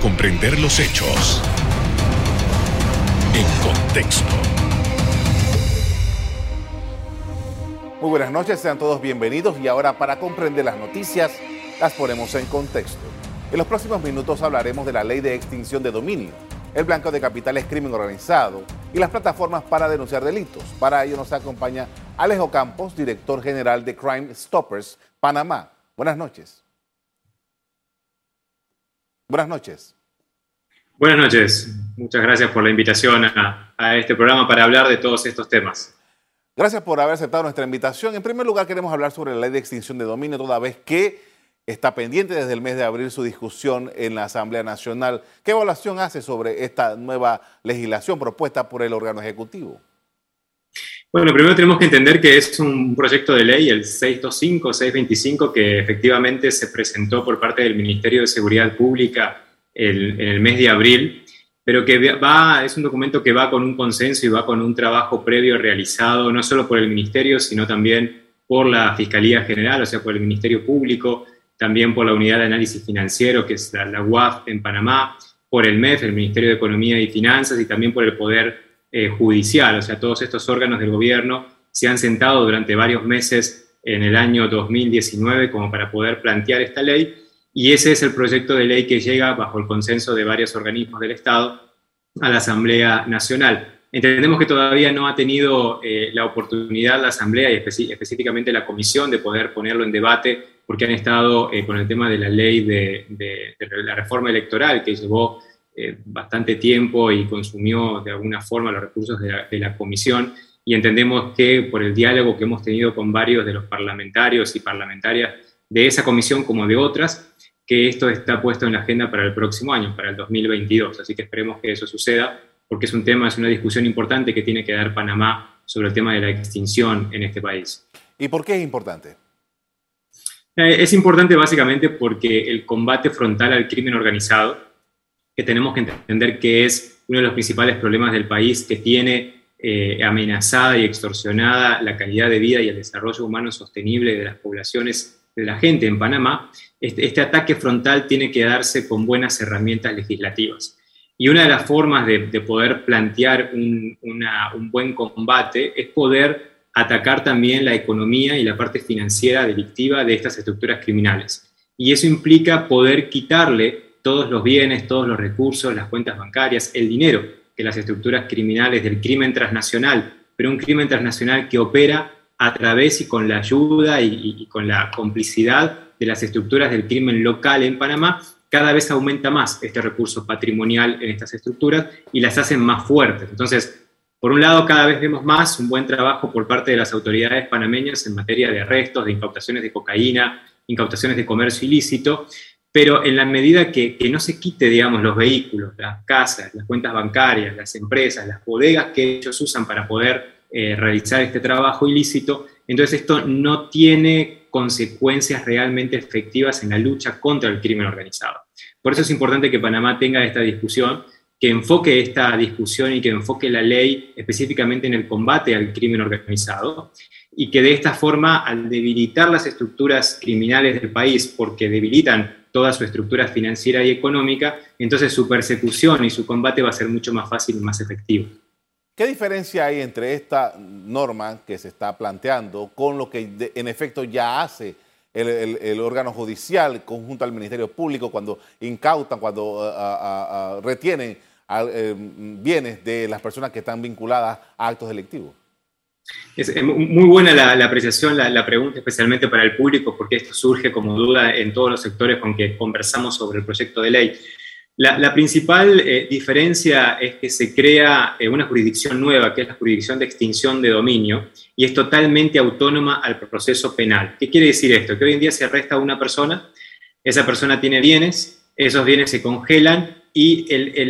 comprender los hechos en contexto. Muy buenas noches, sean todos bienvenidos y ahora para comprender las noticias las ponemos en contexto. En los próximos minutos hablaremos de la ley de extinción de dominio, el blanco de capitales crimen organizado y las plataformas para denunciar delitos. Para ello nos acompaña Alejo Campos, director general de Crime Stoppers Panamá. Buenas noches. Buenas noches. Buenas noches. Muchas gracias por la invitación a, este programa para hablar de todos estos temas. Gracias por haber aceptado nuestra invitación. En primer lugar, queremos hablar sobre la ley de extinción de dominio, toda vez que está pendiente desde el mes de abril su discusión en la Asamblea Nacional. ¿Qué evaluación hace sobre esta nueva legislación propuesta por el órgano ejecutivo? Bueno, primero tenemos que entender que es un proyecto de ley, el 625, 625, que efectivamente se presentó por parte del Ministerio de Seguridad Pública en el mes de abril, pero que va, es un documento que va con un consenso y va con un trabajo previo realizado no solo por el Ministerio, sino también por la Fiscalía General, o sea, por el Ministerio Público, también por la Unidad de Análisis Financiero, que es la, la UAF en Panamá, por el MEF, el Ministerio de Economía y Finanzas, y también por el Poder eh, judicial, o sea, todos estos órganos del gobierno se han sentado durante varios meses en el año 2019 como para poder plantear esta ley y ese es el proyecto de ley que llega bajo el consenso de varios organismos del Estado a la Asamblea Nacional. Entendemos que todavía no ha tenido eh, la oportunidad la Asamblea y específicamente la Comisión de poder ponerlo en debate porque han estado eh, con el tema de la ley de, la reforma electoral que llevó eh, bastante tiempo y consumió de alguna forma los recursos de la, comisión y entendemos que por el diálogo que hemos tenido con varios de los parlamentarios y parlamentarias de esa comisión como de otras, que esto está puesto en la agenda para el próximo año, para el 2022. Así que esperemos que eso suceda, porque es un tema, es una discusión importante que tiene que dar Panamá sobre el tema de la extinción en este país. ¿Y por qué es importante? Eh, es importante básicamente porque el combate frontal al crimen organizado que tenemos que entender que es uno de los principales problemas del país que tiene eh, amenazada y extorsionada la calidad de vida y el desarrollo humano sostenible de las poblaciones, de la gente en Panamá, este, este ataque frontal tiene que darse con buenas herramientas legislativas. Y una de las formas de, poder plantear un, un buen combate es poder atacar también la economía y la parte financiera delictiva de estas estructuras criminales. Y eso implica poder quitarle todos los bienes, todos los recursos, las cuentas bancarias, el dinero que las estructuras criminales del crimen transnacional, pero un crimen transnacional que opera a través y con la ayuda y, con la complicidad de las estructuras del crimen local en Panamá, cada vez aumenta más este recurso patrimonial en estas estructuras y las hacen más fuertes. Entonces, por un lado, cada vez vemos más un buen trabajo por parte de las autoridades panameñas en materia de arrestos, de incautaciones de cocaína, incautaciones de comercio ilícito, pero en la medida que, no se quite, digamos, los vehículos, las casas, las cuentas bancarias, las empresas, las bodegas que ellos usan para poder eh, realizar este trabajo ilícito, entonces esto no tiene consecuencias realmente efectivas en la lucha contra el crimen organizado. Por eso es importante que Panamá tenga esta discusión, que enfoque esta discusión y que enfoque la ley específicamente en el combate al crimen organizado y que de esta forma, al debilitar las estructuras criminales del país, porque debilitan toda su estructura financiera y económica, entonces su persecución y su combate va a ser mucho más fácil y más efectivo. ¿Qué diferencia hay entre esta norma que se está planteando con lo que en efecto ya hace el, órgano judicial conjunto al Ministerio Público cuando incautan, cuando retienen eh, bienes de las personas que están vinculadas a actos delictivos? Es muy buena la, apreciación, la, pregunta, especialmente para el público, porque esto surge como duda en todos los sectores con que conversamos sobre el proyecto de ley. La, principal eh, diferencia es que se crea eh, una jurisdicción nueva, que es la jurisdicción de extinción de dominio, y es totalmente autónoma al proceso penal. ¿Qué quiere decir esto? Que hoy en día se arresta a una persona, esa persona tiene bienes, esos bienes se congelan y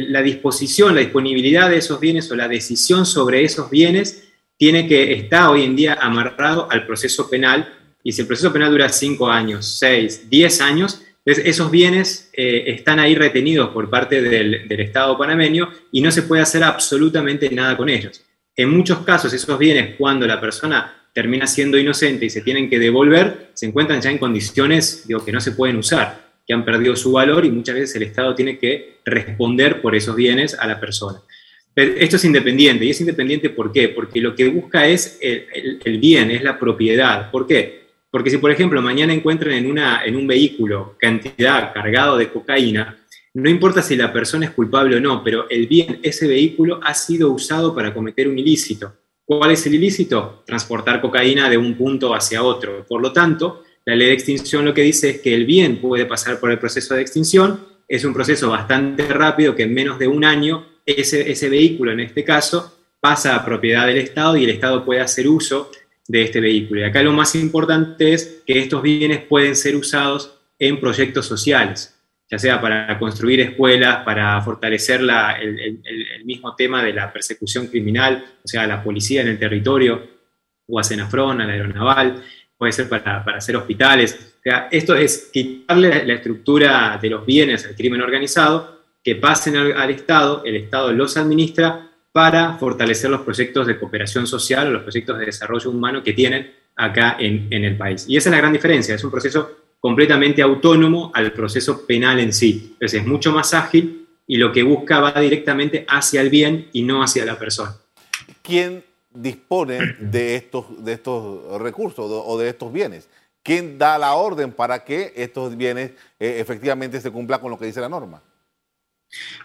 la disposición, la disponibilidad de esos bienes o la decisión sobre esos bienes tiene que estar hoy en día amarrado al proceso penal y si el proceso penal dura 5 años, 6, 10 años, esos bienes eh, están ahí retenidos por parte del, Estado panameño y no se puede hacer absolutamente nada con ellos. En muchos casos, esos bienes, cuando la persona termina siendo inocente y se tienen que devolver, se encuentran ya en condiciones digo, que no se pueden usar. que han perdido su valor y muchas veces el Estado tiene que responder por esos bienes a la persona. Esto es independiente, y es independiente ¿por qué? Porque lo que busca es el, bien, es la propiedad. ¿Por qué? Porque si, por ejemplo, mañana encuentran en, una, en un vehículo cantidad cargado de cocaína, no importa si la persona es culpable o no, pero el bien, ese vehículo ha sido usado para cometer un ilícito. ¿Cuál es el ilícito? Transportar cocaína de un punto hacia otro. Por lo tanto, la ley de extinción lo que dice es que el bien puede pasar por el proceso de extinción, es un proceso bastante rápido que en menos de un año ese, ese vehículo, en este caso, pasa a propiedad del Estado y el Estado puede hacer uso de este vehículo. Y acá lo más importante es que estos bienes pueden ser usados en proyectos sociales ya sea para construir escuelas, para fortalecer el, mismo tema de la persecución criminal, o sea, la policía en el territorio, o a Senafrón, a la aeronaval, puede ser para, hacer hospitales. Esto es quitarle la estructura de los bienes al crimen organizado, que pasen al, Estado, el Estado los administra para fortalecer los proyectos de cooperación social o los proyectos de desarrollo humano que tienen acá en, el país. Y esa es la gran diferencia, es un proceso completamente autónomo al proceso penal en sí. Entonces es mucho más ágil y lo que busca va directamente hacia el bien y no hacia la persona. ¿Quién dispone de estos, de estos recursos o de estos bienes? ¿Quién da la orden para que estos bienes eh, efectivamente se cumplan con lo que dice la norma?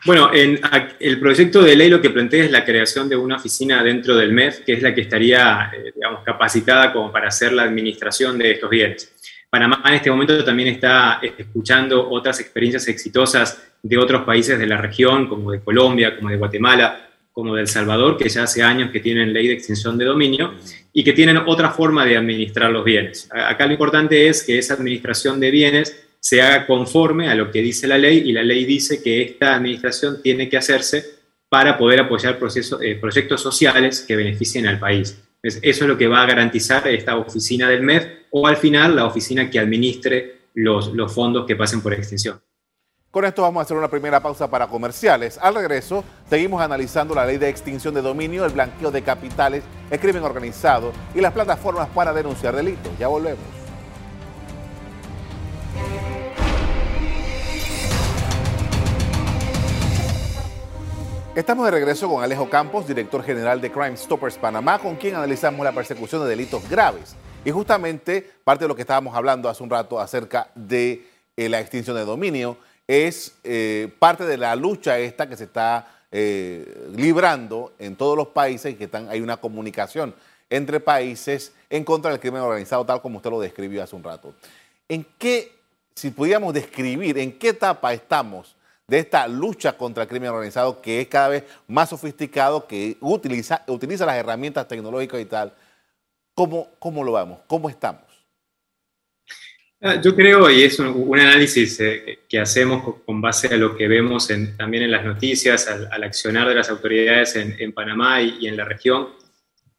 Bueno, en el proyecto de ley lo que plantea es la creación de una oficina dentro del MEF, que es la que estaría, eh, digamos, capacitada como para hacer la administración de estos bienes. Panamá en este momento también está escuchando otras experiencias exitosas de otros países de la región, como de Colombia, como de Guatemala, como de El Salvador, que ya hace años que tienen ley de extinción de dominio y que tienen otra forma de administrar los bienes. Acá lo importante es que esa administración de bienes se haga conforme a lo que dice la ley y la ley dice que esta administración tiene que hacerse para poder apoyar eh, proyectos sociales que beneficien al país eso es lo que va a garantizar esta oficina del MEF o al final la oficina que administre los, los fondos que pasen por extinción. Con esto vamos a hacer una primera pausa para comerciales. Al regreso, seguimos analizando la ley de extinción de dominio, el blanqueo de capitales, el crimen organizado y las plataformas para denunciar delitos. Ya volvemos. Estamos de regreso con Alejo Campos, director general de Crime Stoppers Panamá, con quien analizamos la persecución de delitos graves. Y justamente parte de lo que estábamos hablando hace un rato acerca de eh, la extinción de dominio es eh, parte de la lucha esta que se está eh, librando en todos los países y que están, hay una comunicación entre países en contra del crimen organizado, tal como usted lo describió hace un rato. ¿En qué, si pudiéramos describir, en qué etapa estamos de esta lucha contra el crimen organizado que es cada vez más sofisticado, que utiliza, utiliza las herramientas tecnológicas y tal. ¿Cómo, cómo lo vamos? ¿Cómo estamos? Ah, yo creo, y es un, análisis eh, que hacemos con base a lo que vemos también en las noticias, al, accionar de las autoridades en, Panamá y, en la región,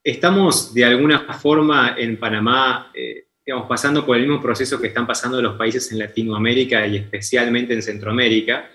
estamos de alguna forma en Panamá, eh, digamos, pasando por el mismo proceso que están pasando los países en Latinoamérica y especialmente en Centroamérica,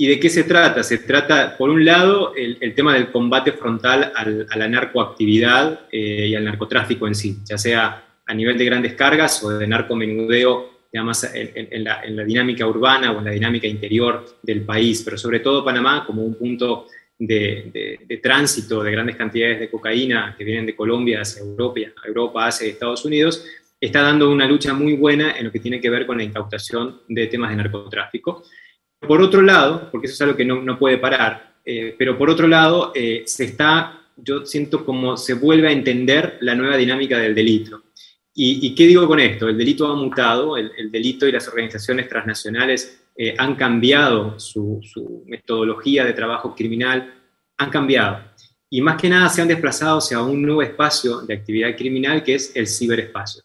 ¿Y de qué se trata? Se trata, por un lado, el, tema del combate frontal a la narcoactividad eh, y al narcotráfico en sí, ya sea a nivel de grandes cargas o de narcomenudeo digamos, en, la, dinámica urbana o en la dinámica interior del país, pero sobre todo Panamá como un punto de, tránsito de grandes cantidades de cocaína que vienen de Colombia hacia Europa, Europa hacia Estados Unidos, está dando una lucha muy buena en lo que tiene que ver con la incautación de temas de narcotráfico. Por otro lado, porque eso es algo que no, puede parar, eh, pero por otro lado, eh, se está, yo siento como se vuelve a entender la nueva dinámica del delito. ¿Y, qué digo con esto? El delito ha mutado, el, delito y las organizaciones transnacionales eh, han cambiado su, su, metodología de trabajo criminal, han cambiado. Y más que nada se han desplazado hacia un nuevo espacio de actividad criminal que es el ciberespacio.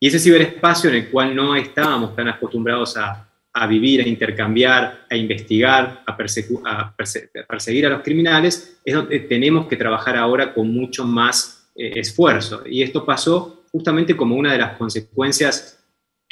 Y ese ciberespacio en el cual no estábamos tan acostumbrados a, a vivir, a intercambiar, a investigar, a, perseguir a los criminales, es donde tenemos que trabajar ahora con mucho más eh, esfuerzo. Y esto pasó justamente como una de las consecuencias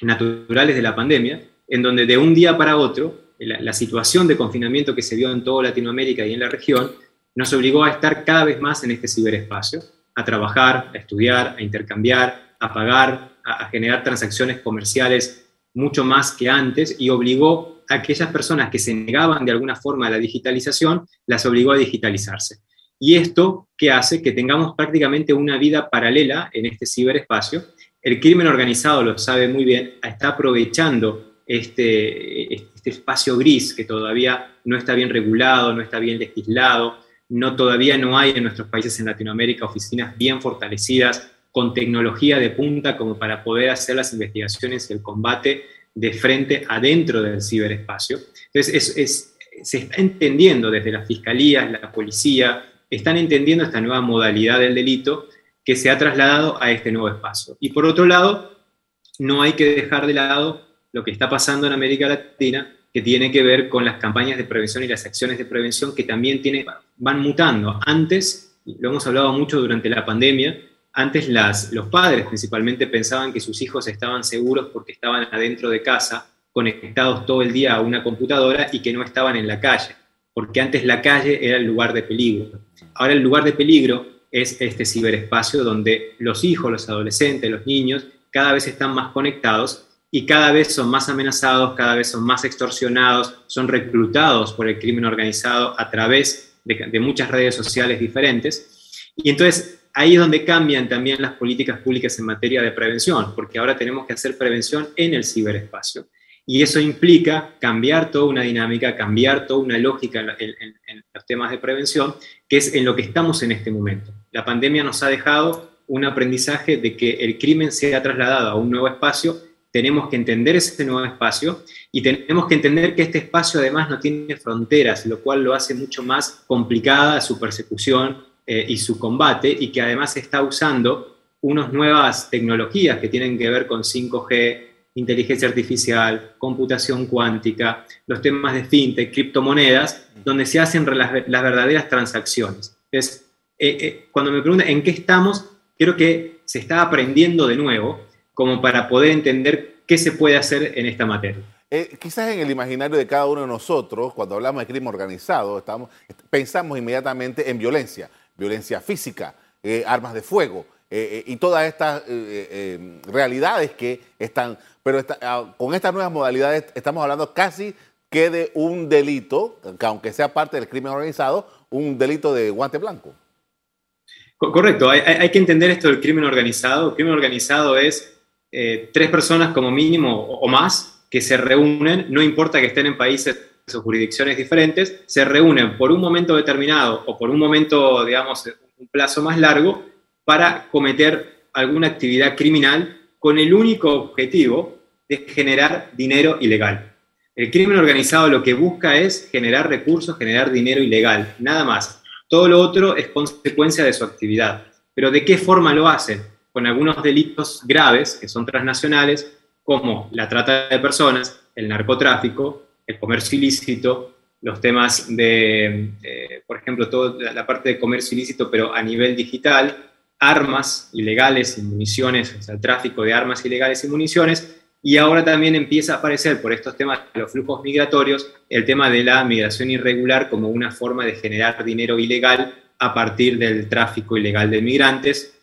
naturales de la pandemia, en donde de un día para otro, la, situación de confinamiento que se vio en toda Latinoamérica y en la región, nos obligó a estar cada vez más en este ciberespacio, a trabajar, a estudiar, a intercambiar, a pagar, a generar transacciones comerciales mucho más que antes y obligó a aquellas personas que se negaban de alguna forma a la digitalización, las obligó a digitalizarse. Y esto que hace que tengamos prácticamente una vida paralela en este ciberespacio. El crimen organizado lo sabe muy bien, está aprovechando este, este espacio gris que todavía no está bien regulado, no está bien legislado, no, todavía no hay en nuestros países en Latinoamérica oficinas bien fortalecidas con tecnología de punta como para poder hacer las investigaciones y el combate de frente adentro del ciberespacio. Entonces, se está entendiendo desde las fiscalías, la policía, están entendiendo esta nueva modalidad del delito que se ha trasladado a este nuevo espacio. Y por otro lado, no hay que dejar de lado lo que está pasando en América Latina, que tiene que ver con las campañas de prevención y las acciones de prevención que también tiene, van mutando. Antes, lo hemos hablado mucho durante la pandemia, antes las, los padres principalmente pensaban que sus hijos estaban seguros porque estaban adentro de casa, conectados todo el día a una computadora y que no estaban en la calle, porque antes la calle era el lugar de peligro. Ahora el lugar de peligro es este ciberespacio donde los hijos, los adolescentes, los niños cada vez están más conectados y cada vez son más amenazados, cada vez son más extorsionados, son reclutados por el crimen organizado a través de, de muchas redes sociales diferentes. Y entonces ahí es donde cambian también las políticas públicas en materia de prevención, porque ahora tenemos que hacer prevención en el ciberespacio. Y eso implica cambiar toda una dinámica, cambiar toda una lógica en, los temas de prevención, que es en lo que estamos en este momento. La pandemia nos ha dejado un aprendizaje de que el crimen se ha trasladado a un nuevo espacio, tenemos que entender ese nuevo espacio y tenemos que entender que este espacio además no tiene fronteras, lo cual lo hace mucho más complicada su persecución, eh, y su combate, y que además está usando unas nuevas tecnologías que tienen que ver con 5G, inteligencia artificial, computación cuántica, los temas de fintech, criptomonedas, donde se hacen las, verdaderas transacciones. Entonces, eh, eh, cuando me preguntan en qué estamos, creo que se está aprendiendo de nuevo como para poder entender qué se puede hacer en esta materia. quizás en el imaginario de cada uno de nosotros, cuando hablamos de crimen organizado, estamos, pensamos inmediatamente en violencia violencia física, eh, armas de fuego eh, eh, y todas estas realidades que están, pero ah, con estas nuevas modalidades estamos hablando casi que de un delito, que aunque sea parte del crimen organizado, un delito de guante blanco. Correcto, hay, que entender esto del crimen organizado. El crimen organizado es tres personas como mínimo o más que se reúnen, no importa que estén en países o jurisdicciones diferentes, se reúnen por un momento determinado o por un momento, digamos, un plazo más largo para cometer alguna actividad criminal con el único objetivo de generar dinero ilegal. El crimen organizado lo que busca es generar recursos, generar dinero ilegal, nada más. Todo lo otro es consecuencia de su actividad. Pero ¿de qué forma lo hacen? Con algunos delitos graves que son transnacionales, como la trata de personas, el narcotráfico, el comercio ilícito, los temas de, eh, por ejemplo, toda la parte de comercio ilícito, pero a nivel digital, armas ilegales y municiones, o sea, el tráfico de armas ilegales y municiones, y ahora también empieza a aparecer por estos temas de los flujos migratorios el tema de la migración irregular como una forma de generar dinero ilegal a partir del tráfico ilegal de migrantes,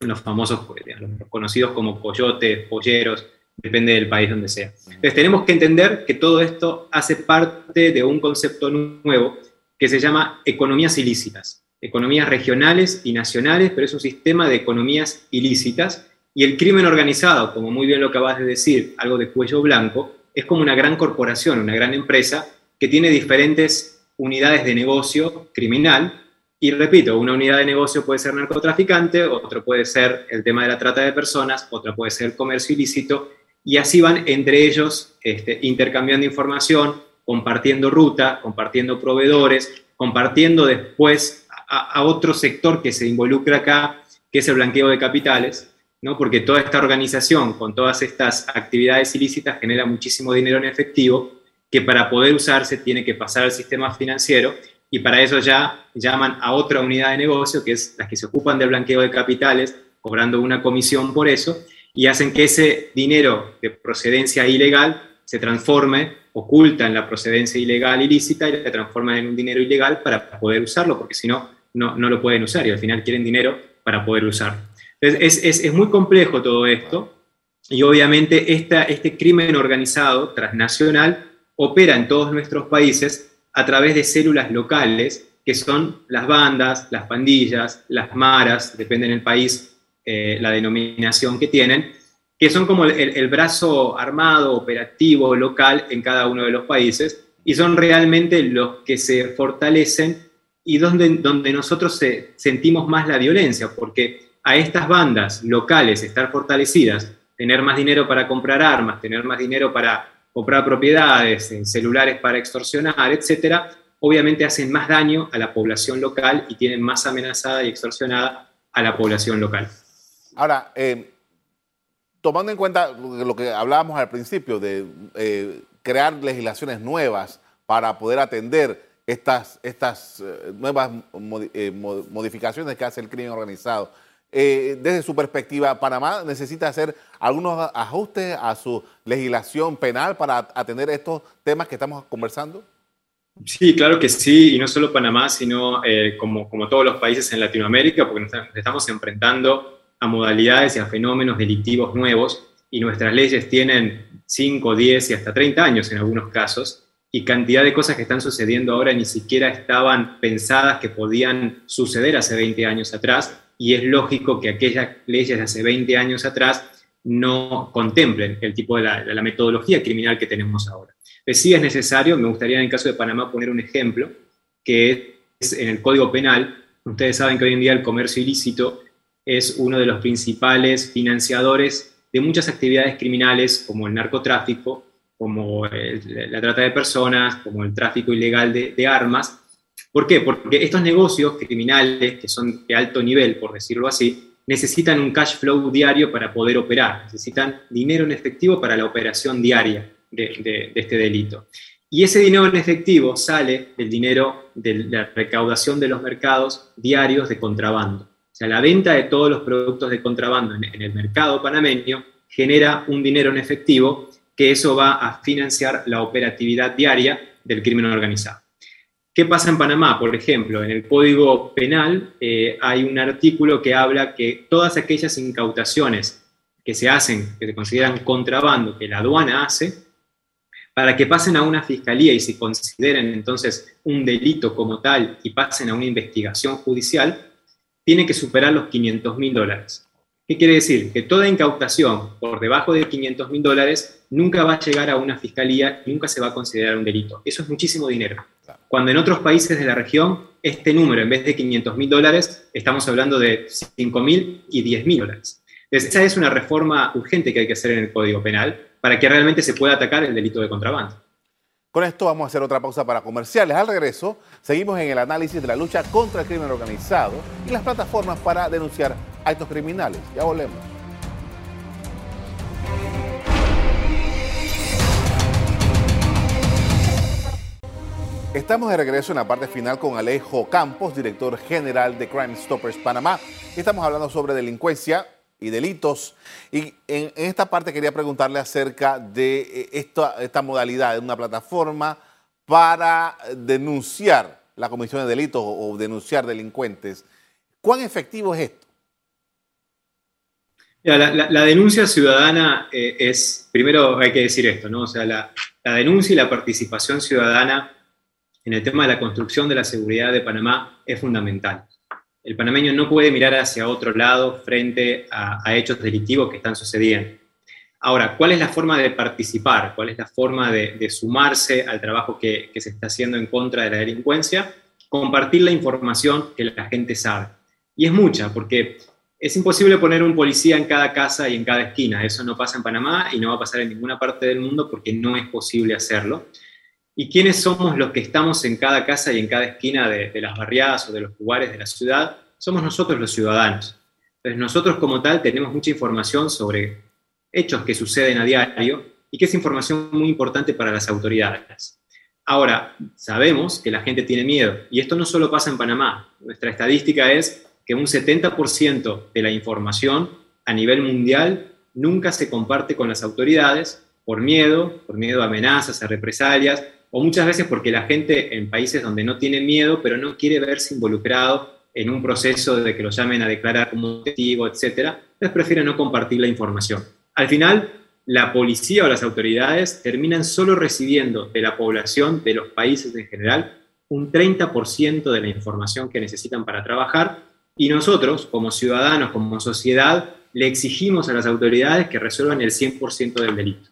los famosos, los conocidos como coyotes, polleros, depende del país donde sea. Entonces tenemos que entender que todo esto hace parte de un concepto nuevo que se llama economías ilícitas, economías regionales y nacionales, pero es un sistema de economías ilícitas y el crimen organizado, como muy bien lo acabas de decir, algo de cuello blanco, es como una gran corporación, una gran empresa que tiene diferentes unidades de negocio criminal. Y repito, una unidad de negocio puede ser narcotraficante, otro puede ser el tema de la trata de personas, otra puede ser comercio ilícito, y así van entre ellos este, intercambiando información, compartiendo ruta, compartiendo proveedores, compartiendo después a, otro sector que se involucra acá, que es el blanqueo de capitales, ¿no? porque toda esta organización con todas estas actividades ilícitas genera muchísimo dinero en efectivo que para poder usarse tiene que pasar al sistema financiero y para eso ya llaman a otra unidad de negocio, que es las que se ocupan del blanqueo de capitales, cobrando una comisión por eso, y hacen que ese dinero de procedencia ilegal se transforme, oculta en la procedencia ilegal ilícita y se transforma en un dinero ilegal para poder usarlo, porque si no, no, lo pueden usar y al final quieren dinero para poder usarlo. Entonces, es, es, es muy complejo todo esto Y obviamente este crimen organizado transnacional opera en todos nuestros países a través de células locales, que son las bandas, las pandillas, las maras, depende del país eh, la denominación que tienen, que son como el, brazo armado, operativo, local en cada uno de los países, y son realmente los que se fortalecen y donde, donde nosotros sentimos más la violencia, porque a estas bandas locales estar fortalecidas, tener más dinero para comprar armas, tener más dinero para comprar propiedades, celulares para extorsionar, etcétera, obviamente hacen más daño a la población local y tienen más amenazada y extorsionada a la población local. Ahora, eh, tomando en cuenta lo que hablábamos al principio de eh, crear legislaciones nuevas para poder atender estas, estas eh, nuevas modificaciones que hace el crimen organizado, desde su perspectiva, Panamá necesita hacer algunos ajustes a su legislación penal para atender estos temas que estamos conversando? Sí, claro que sí, y no solo Panamá, sino como, como todos los países en Latinoamérica, porque nos estamos enfrentando a modalidades y a fenómenos delictivos nuevos y nuestras leyes tienen 5, 10 y hasta 30 años en algunos casos y cantidad de cosas que están sucediendo ahora ni siquiera estaban pensadas que podían suceder hace 20 años atrás y es lógico que aquellas leyes de hace 20 años atrás no contemplen el tipo de la, metodología criminal que tenemos ahora. Pero sí es necesario, me gustaría en el caso de Panamá poner un ejemplo, que es en el Código Penal, ustedes saben que hoy en día el comercio ilícito es uno de los principales financiadores de muchas actividades criminales como el narcotráfico, como la trata de personas, como el tráfico ilegal de, armas. ¿Por qué? Porque estos negocios criminales, que son de alto nivel, por decirlo así, necesitan un cash flow diario para poder operar, necesitan dinero en efectivo para la operación diaria de, este delito. Y ese dinero en efectivo sale del dinero de la recaudación de los mercados diarios de contrabando sea, la venta de todos los productos de contrabando en, el mercado panameño genera un dinero en efectivo que eso va a financiar la operatividad diaria del crimen organizado. ¿Qué pasa en Panamá? Por ejemplo, en el Código Penal eh, hay un artículo que habla que todas aquellas incautaciones que se hacen, que se consideran contrabando, que la aduana hace, para que pasen a una fiscalía y se consideren entonces un delito como tal y pasen a una investigación judicial, tiene que superar los 500 mil dólares. ¿Qué quiere decir? Que toda incautación por debajo de 500 mil dólares nunca va a llegar a una fiscalía y nunca se va a considerar un delito. Eso es muchísimo dinero. Cuando en otros países de la región, este número, en vez de 500 mil dólares, estamos hablando de 5 mil y 10 mil dólares. Entonces, esa es una reforma urgente que hay que hacer en el Código Penal para que realmente se pueda atacar el delito de contrabando. Con esto vamos a hacer otra pausa para comerciales. Al regreso, seguimos en el análisis de la lucha contra el crimen organizado y las plataformas para denunciar actos criminales. Ya volvemos. Estamos de regreso en la parte final con Alejo Campos, director general de Crime Stoppers Panamá. Estamos hablando sobre delincuencia y delitos. Y en, esta parte quería preguntarle acerca de eh, esta, modalidad de una plataforma para denunciar la comisión de delitos o, denunciar delincuentes. ¿Cuán efectivo es esto? la, denuncia ciudadana eh, es, primero hay que decir esto, ¿no? O sea, la, la denuncia y la participación ciudadana en el tema de la construcción de la seguridad de Panamá es fundamental el panameño no puede mirar hacia otro lado frente a, hechos delictivos que están sucediendo. Ahora, ¿cuál es la forma de participar? ¿Cuál es la forma de, sumarse al trabajo que, se está haciendo en contra de la delincuencia? Compartir la información que la gente sabe. Y es mucha, porque es imposible poner un policía en cada casa y en cada esquina. Eso no pasa en Panamá y no va a pasar en ninguna parte del mundo porque no es posible hacerlo. ¿Y quiénes somos los que estamos en cada casa y en cada esquina de, las barriadas o de los lugares de la ciudad? Somos nosotros los ciudadanos. Entonces nosotros como tal tenemos mucha información sobre hechos que suceden a diario y que es información muy importante para las autoridades. Ahora, sabemos que la gente tiene miedo y esto no solo pasa en Panamá. Nuestra estadística es que un 70% de la información a nivel mundial nunca se comparte con las autoridades por miedo, por miedo a amenazas, a represalias, o muchas veces porque la gente en países donde no tiene miedo, pero no quiere verse involucrado en un proceso de que lo llamen a declarar como testigo, etc., les prefiere no compartir la información. Al final, la policía o las autoridades terminan solo recibiendo de la población, de los países en general, un 30% de la información que necesitan para trabajar y nosotros, como ciudadanos, como sociedad, le exigimos a las autoridades que resuelvan el 100% del delito.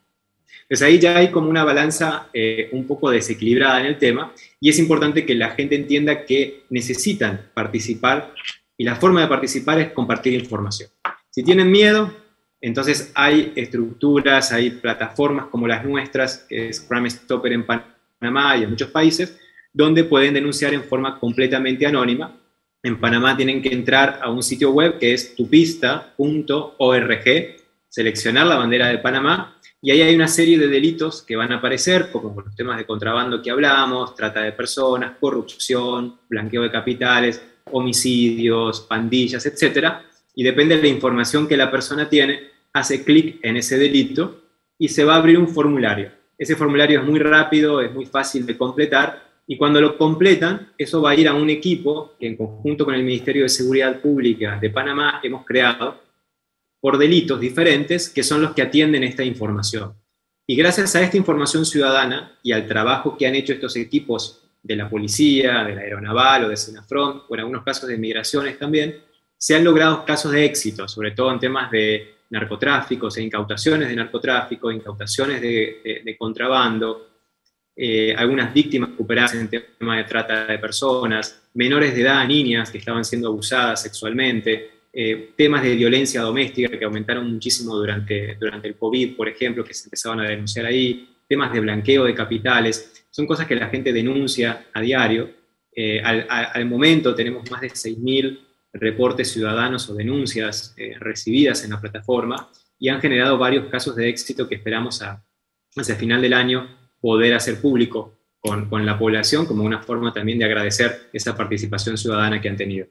Entonces ahí ya hay como una balanza eh, un poco desequilibrada en el tema y es importante que la gente entienda que necesitan participar y la forma de participar es compartir información. Si tienen miedo, entonces hay estructuras, hay plataformas como las nuestras, que es Crime Stopper en Panamá y en muchos países, donde pueden denunciar en forma completamente anónima. En Panamá tienen que entrar a un sitio web que es tupista.org, seleccionar la bandera de Panamá y ahí hay una serie de delitos que van a aparecer, como los temas de contrabando que hablamos, trata de personas, corrupción, blanqueo de capitales, homicidios, pandillas, etc. Y depende de la información que la persona tiene, hace clic en ese delito y se va a abrir un formulario. Ese formulario es muy rápido, es muy fácil de completar y cuando lo completan, eso va a ir a un equipo que en conjunto con el Ministerio de Seguridad Pública de Panamá hemos creado por delitos diferentes que son los que atienden esta información. Y gracias a esta información ciudadana y al trabajo que han hecho estos equipos de la policía, de la aeronaval o de Senafront, o en algunos casos de migraciones también, se han logrado casos de éxito, sobre todo en temas de narcotráfico, e incautaciones de narcotráfico, incautaciones de, contrabando, eh, algunas víctimas recuperadas en temas de trata de personas, menores de edad, niñas que estaban siendo abusadas sexualmente, eh, temas de violencia doméstica que aumentaron muchísimo durante, durante el COVID, por ejemplo, que se empezaban a denunciar ahí, temas de blanqueo de capitales, son cosas que la gente denuncia a diario. Eh, al, momento tenemos más de 6.000 reportes ciudadanos o denuncias eh, recibidas en la plataforma y han generado varios casos de éxito que esperamos a, hacia el final del año poder hacer público con, con, la población como una forma también de agradecer esa participación ciudadana que han tenido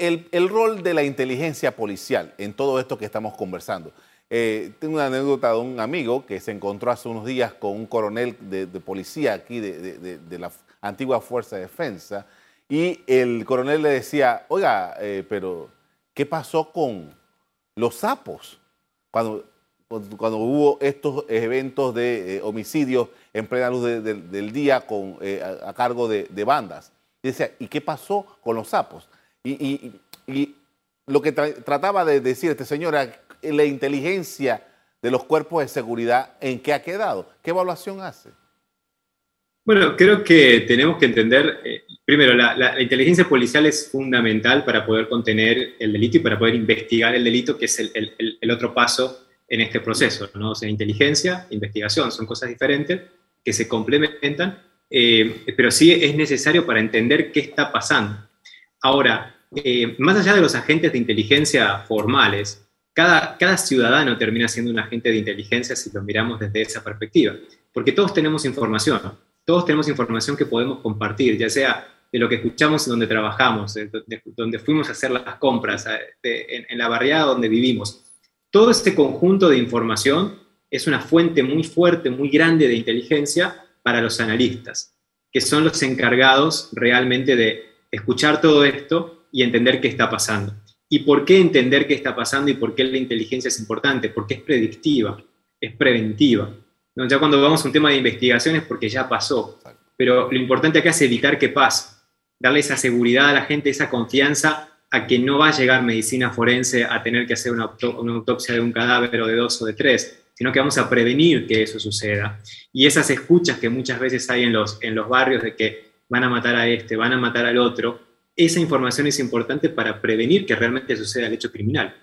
el, rol de la inteligencia policial en todo esto que estamos conversando. Eh, tengo una anécdota de un amigo que se encontró hace unos días con un coronel de, policía aquí de, la antigua Fuerza de Defensa y el coronel le decía, oiga, eh, pero ¿qué pasó con los sapos? Cuando, cuando hubo estos eventos de eh, homicidios en plena luz del día con, a, cargo de, bandas. Y decía, ¿y qué pasó con los sapos? Y, lo que trataba de decir este señor era la inteligencia de los cuerpos de seguridad, ¿en qué ha quedado? ¿Qué evaluación hace? Bueno, creo que tenemos que entender, eh, primero, la, inteligencia policial es fundamental para poder contener el delito y para poder investigar el delito, que es el, otro paso en este proceso. ¿no? O sea, inteligencia, investigación, son cosas diferentes que se complementan, eh, pero sí es necesario para entender qué está pasando. Ahora, eh, más allá de los agentes de inteligencia formales, cada, cada ciudadano termina siendo un agente de inteligencia si lo miramos desde esa perspectiva, porque todos tenemos información, todos tenemos información que podemos compartir, ya sea de lo que escuchamos donde trabajamos, de, donde fuimos a hacer las compras, en, en la barriada donde vivimos. Todo este conjunto de información es una fuente muy fuerte, muy grande de inteligencia para los analistas, que son los encargados realmente de escuchar todo esto y entender qué está pasando. ¿Y por qué entender qué está pasando y por qué la inteligencia es importante? Porque es predictiva, es preventiva. ¿no? Ya cuando vamos a un tema de investigación es porque ya pasó. Pero lo importante acá es evitar que pase, darle esa seguridad a la gente, esa confianza a que no va a llegar medicina forense a tener que hacer una, autopsia de un cadáver o de dos o de tres, sino que vamos a prevenir que eso suceda. Y esas escuchas que muchas veces hay en los, en los barrios de que van a matar a este, van a matar al otro, esa información es importante para prevenir que realmente suceda el hecho criminal.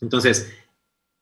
Entonces,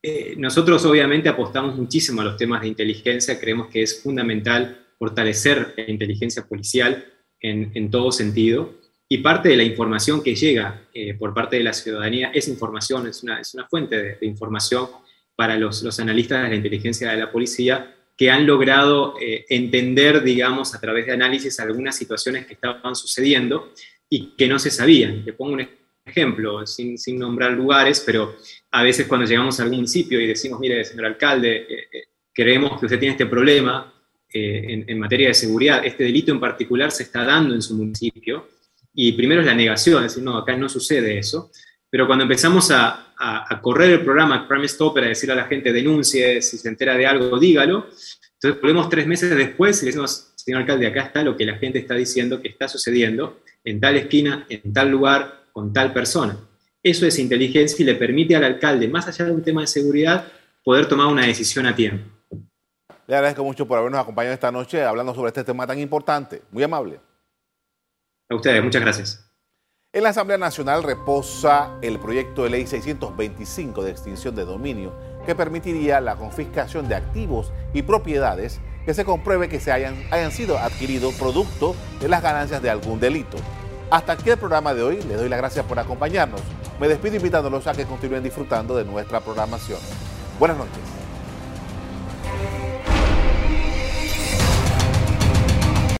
eh, nosotros obviamente apostamos muchísimo a los temas de inteligencia, creemos que es fundamental fortalecer la inteligencia policial en, todo sentido, y parte de la información que llega eh, por parte de la ciudadanía es información, es una, es una fuente de, información para los, los analistas de la inteligencia de la policía que han logrado eh, entender, digamos, a través de análisis algunas situaciones que estaban sucediendo y que no se sabían. Le pongo un ejemplo, sin, sin nombrar lugares, pero a veces cuando llegamos a algún municipio y decimos, mire, señor alcalde, eh, eh, creemos que usted tiene este problema en, en, materia de seguridad, este delito en particular se está dando en su municipio, y primero es la negación, es decir, no, acá no sucede eso, Pero cuando empezamos a, correr el programa Crime Stop para decirle a la gente denuncie, si se entera de algo, dígalo, entonces volvemos tres meses después y le decimos, señor alcalde, acá está lo que la gente está diciendo que está sucediendo en tal esquina, en tal lugar, con tal persona. Eso es inteligencia y le permite al alcalde, más allá de un tema de seguridad, poder tomar una decisión a tiempo. Le agradezco mucho por habernos acompañado esta noche hablando sobre este tema tan importante. Muy amable. A ustedes, muchas gracias. En la Asamblea Nacional reposa el proyecto de ley 625 de extinción de dominio que permitiría la confiscación de activos y propiedades que se compruebe que se hayan, hayan sido adquiridos producto de las ganancias de algún delito. Hasta aquí el programa de hoy. Les doy las gracias por acompañarnos. Me despido invitándolos a que continúen disfrutando de nuestra programación. Buenas noches.